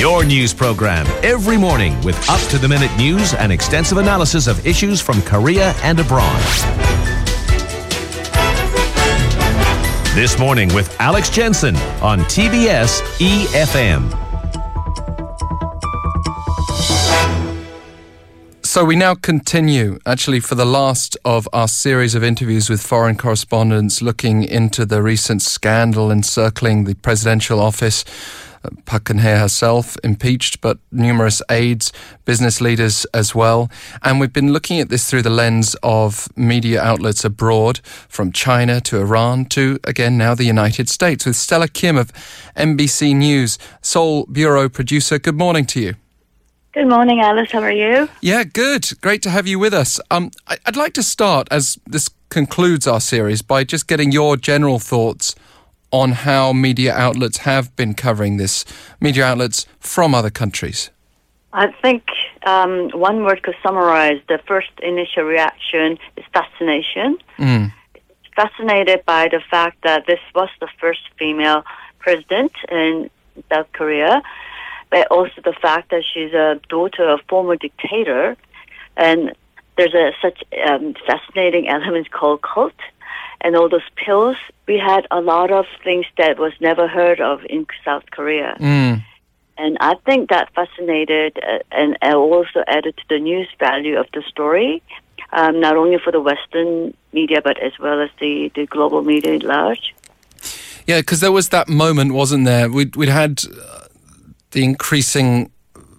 Your news program every morning with up to the minute news and extensive analysis of issues from Korea and abroad. This morning with Alex Jensen on TBS EFM. So we now continue, actually, for the last of our series of interviews with foreign correspondents looking into the recent scandal encircling the presidential office. Geun-hye herself impeached, but numerous aides, business leaders as well. And we've been looking at this through the lens of media outlets abroad, from China to Iran to, again, now the United States, with Stella Kim of NBC News, Seoul Bureau producer. Good morning to you. Good morning, Alex. How are you? Yeah, good. Great to have you with us. Um, I'd like to start, as this concludes our series, by just getting your general thoughts on how media outlets have been covering this, media outlets from other countries. I think um, one word could summarize the first initial reaction is fascination. Mm. Fascinated by the fact that this was the first female president in South Korea, but also the fact that she's a daughter of former dictator, and there's a such um, fascinating element called cult and all those pills. We had a lot of things that was never heard of in South Korea. Mm. And I think that fascinated uh, and uh, also added to the news value of the story, um, not only for the Western media, but as well as the, the global media at large. Yeah, because there was that moment, wasn't there? We'd, we'd had uh, the increasing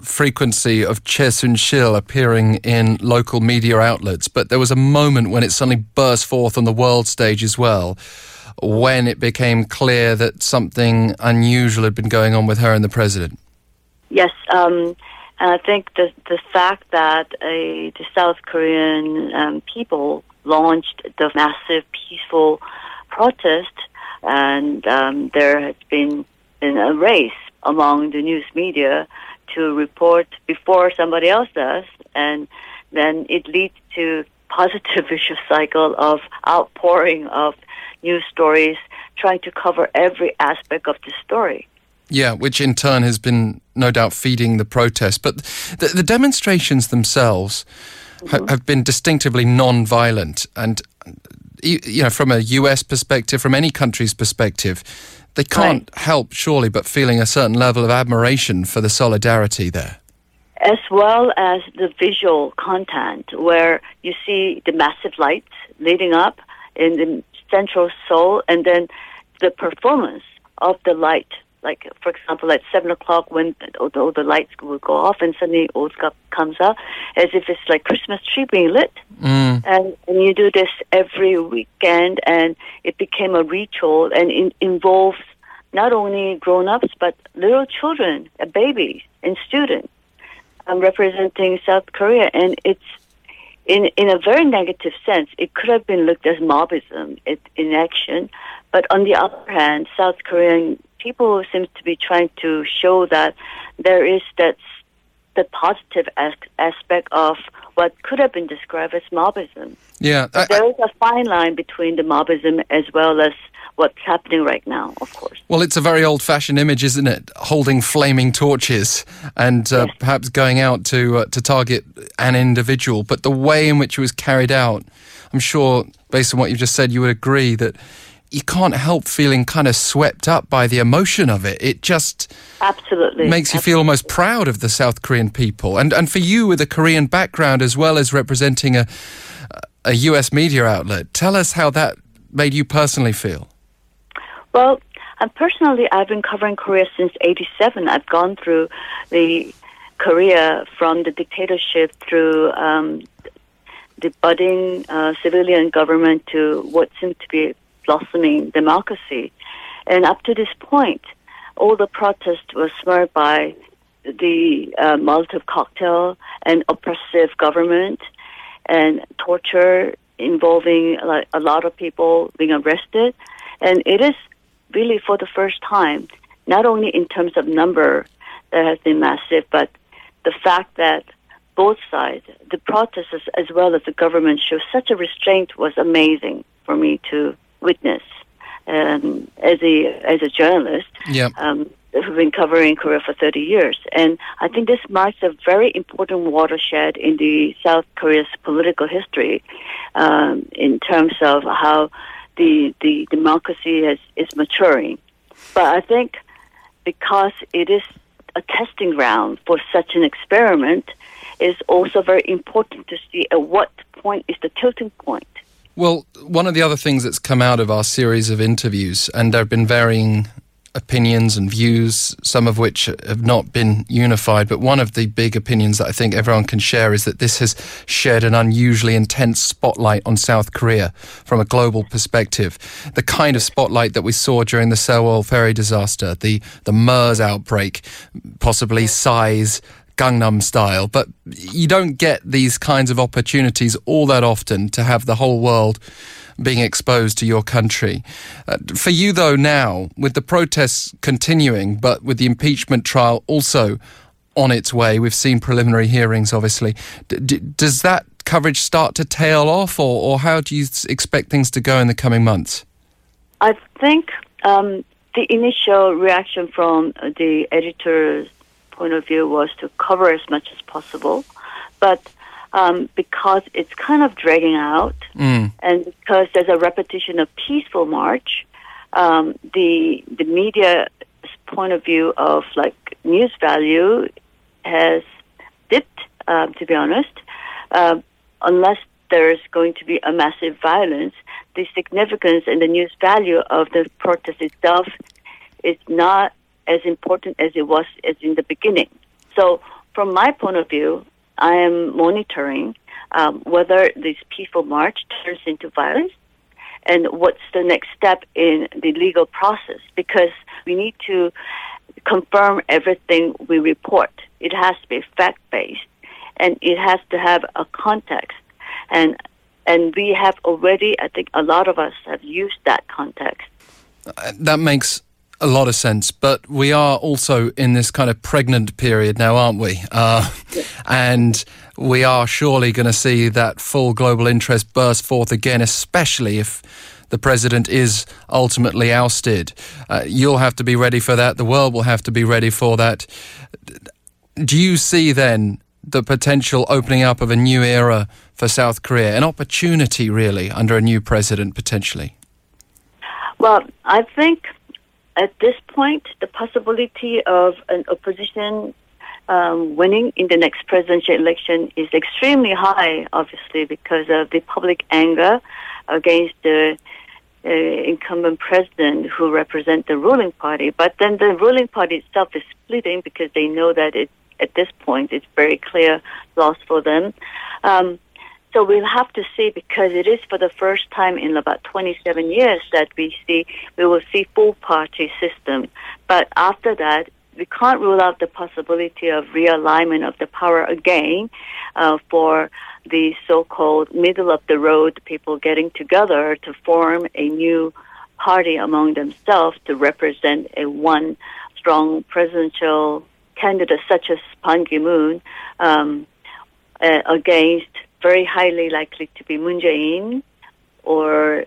frequency of Choi Soon-sil appearing in local media outlets, but there was a moment when it suddenly burst forth on the world stage as well, when it became clear that something unusual had been going on with her and the president. Yes, um, and I think the the fact that uh, the South Korean um, people launched the massive peaceful protest, and um, there has been, been a race among the news media to report before somebody else does, and then it leads to positive vicious cycle of outpouring of news stories, trying to cover every aspect of the story. Yeah, which in turn has been no doubt feeding the protest. But the, the demonstrations themselves mm-hmm. ha- have been distinctively non-violent, and you know, from a U.S. perspective, from any country's perspective, they can't right. help, surely, but feeling a certain level of admiration for the solidarity there. As well as the visual content, where you see the massive lights leading up in the central Seoul, and then the performance of the light. Like, for example, at 7 o'clock when all the, the lights will go off and suddenly old comes up, as if it's like Christmas tree being lit. Mm. And, and you do this every weekend, and it became a ritual and it involves not only grown-ups but little children, babies, and students um, representing South Korea. And it's in in a very negative sense. It could have been looked as mobism in action, but on the other hand, South Korean people seem to be trying to show that there is that the positive as- aspect of what could have been described as mobism. Yeah, I, there is a fine line between the mobism as well as what's happening right now, of course. Well, it's a very old fashioned image, isn't it? Holding flaming torches and uh, yes. perhaps going out to, uh, to target an individual. But the way in which it was carried out, I'm sure, based on what you've just said, you would agree that you can't help feeling kind of swept up by the emotion of it. It just absolutely makes you absolutely. feel almost proud of the South Korean people, and and for you with a Korean background as well as representing a a U.S. media outlet. Tell us how that made you personally feel. Well, uh, personally, I've been covering Korea since '87. I've gone through the Korea from the dictatorship through um, the budding uh, civilian government to what seemed to be blossoming democracy. And up to this point, all the protests were smeared by the uh, Molotov cocktail and oppressive government and torture involving like, a lot of people being arrested. And it is really for the first time, not only in terms of number that has been massive, but the fact that both sides, the protesters as well as the government, show such a restraint was amazing for me to witness um, as a as a journalist. Yeah. Um, been covering Korea for 30 years. And I think this marks a very important watershed in the South Korea's political history um, in terms of how the, the democracy is, is maturing. But I think because it is a testing ground for such an experiment, is also very important to see at what point is the tilting point. Well, one of the other things that's come out of our series of interviews, and there have been varying opinions and views, some of which have not been unified. But one of the big opinions that I think everyone can share is that this has shed an unusually intense spotlight on South Korea from a global perspective. The kind of spotlight that we saw during the Sewol ferry disaster, the, the MERS outbreak, possibly Psy. Gangnam style, but you don't get these kinds of opportunities all that often to have the whole world being exposed to your country. Uh, for you, though, now, with the protests continuing, but with the impeachment trial also on its way, we've seen preliminary hearings, obviously. D- d- does that coverage start to tail off, or, or how do you expect things to go in the coming months? I think um, the initial reaction from the editor's point of view was to cover as much as possible, but um, because it's kind of dragging out, mm. and because there's a repetition of peaceful march, um, the the media point of view of like news value has dipped. Uh, to be honest, uh, unless there's going to be a massive violence, the significance and the news value of the protest itself is not as important as it was as in the beginning. So, from my point of view, I am monitoring um, whether this peaceful march turns into violence and what's the next step in the legal process because we need to confirm everything we report. It has to be fact based and it has to have a context. And and we have already, I think, a lot of us have used that context. Uh, that makes a lot of sense, but we are also in this kind of pregnant period now, aren't we? Uh, and we are surely going to see that full global interest burst forth again, especially if the president is ultimately ousted. Uh, you'll have to be ready for that. The world will have to be ready for that. Do you see then the potential opening up of a new era for South Korea, an opportunity really under a new president potentially? Well, I think at this point, the possibility of an opposition um, winning in the next presidential election is extremely high, obviously, because of the public anger against the uh, incumbent president who represent the ruling party. But then the ruling party itself is splitting because they know that it, at this point it's very clear loss for them. Um, so we'll have to see because it is for the first time in about 27 years that we see we will see full party system. But after that, we can't rule out the possibility of realignment of the power again uh, for the so-called middle of the road people getting together to form a new party among themselves to represent a one strong presidential candidate such as Ban Ki-moon um, uh, against very highly likely to be Moon Jae-in or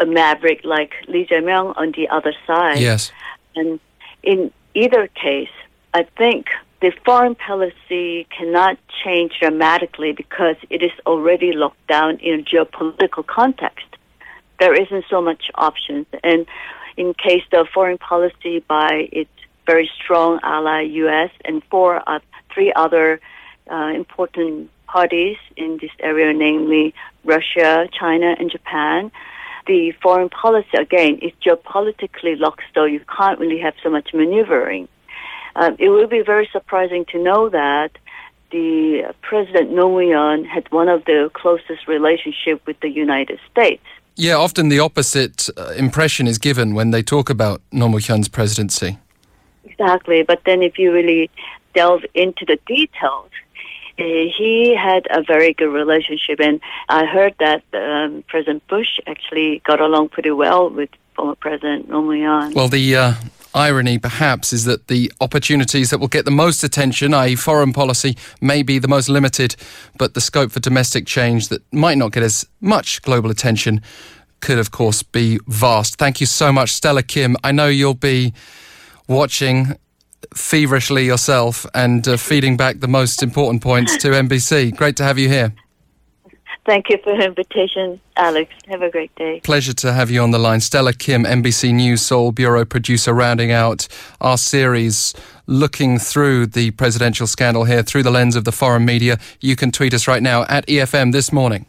a maverick like Lee Jae-myung on the other side. Yes. And in either case, I think the foreign policy cannot change dramatically because it is already locked down in a geopolitical context. There isn't so much options. And in case the foreign policy by its very strong ally U.S. and four, uh, three other uh, important parties in this area, namely Russia, China, and Japan. The foreign policy, again, is geopolitically locked, so you can't really have so much maneuvering. Um, it will be very surprising to know that the President Roh Moo-hyun had one of the closest relationship with the United States. Yeah, often the opposite uh, impression is given when they talk about Roh Moo-hyun's presidency. Exactly, but then if you really delve into the details, he had a very good relationship, and I heard that um, President Bush actually got along pretty well with former President Roh Moo-hyun. Well, the uh, irony, perhaps, is that the opportunities that will get the most attention, i.e., foreign policy, may be the most limited, but the scope for domestic change that might not get as much global attention could, of course, be vast. Thank you so much, Stella Kim. I know you'll be watching feverishly yourself and uh, feeding back the most important points to NBC. Great to have you here. Thank you for the invitation, Alex. Have a great day. Pleasure to have you on the line. Stella Kim, NBC News Seoul Bureau producer, rounding out our series looking through the presidential scandal here through the lens of the foreign media. You can tweet us right now at EFM this morning.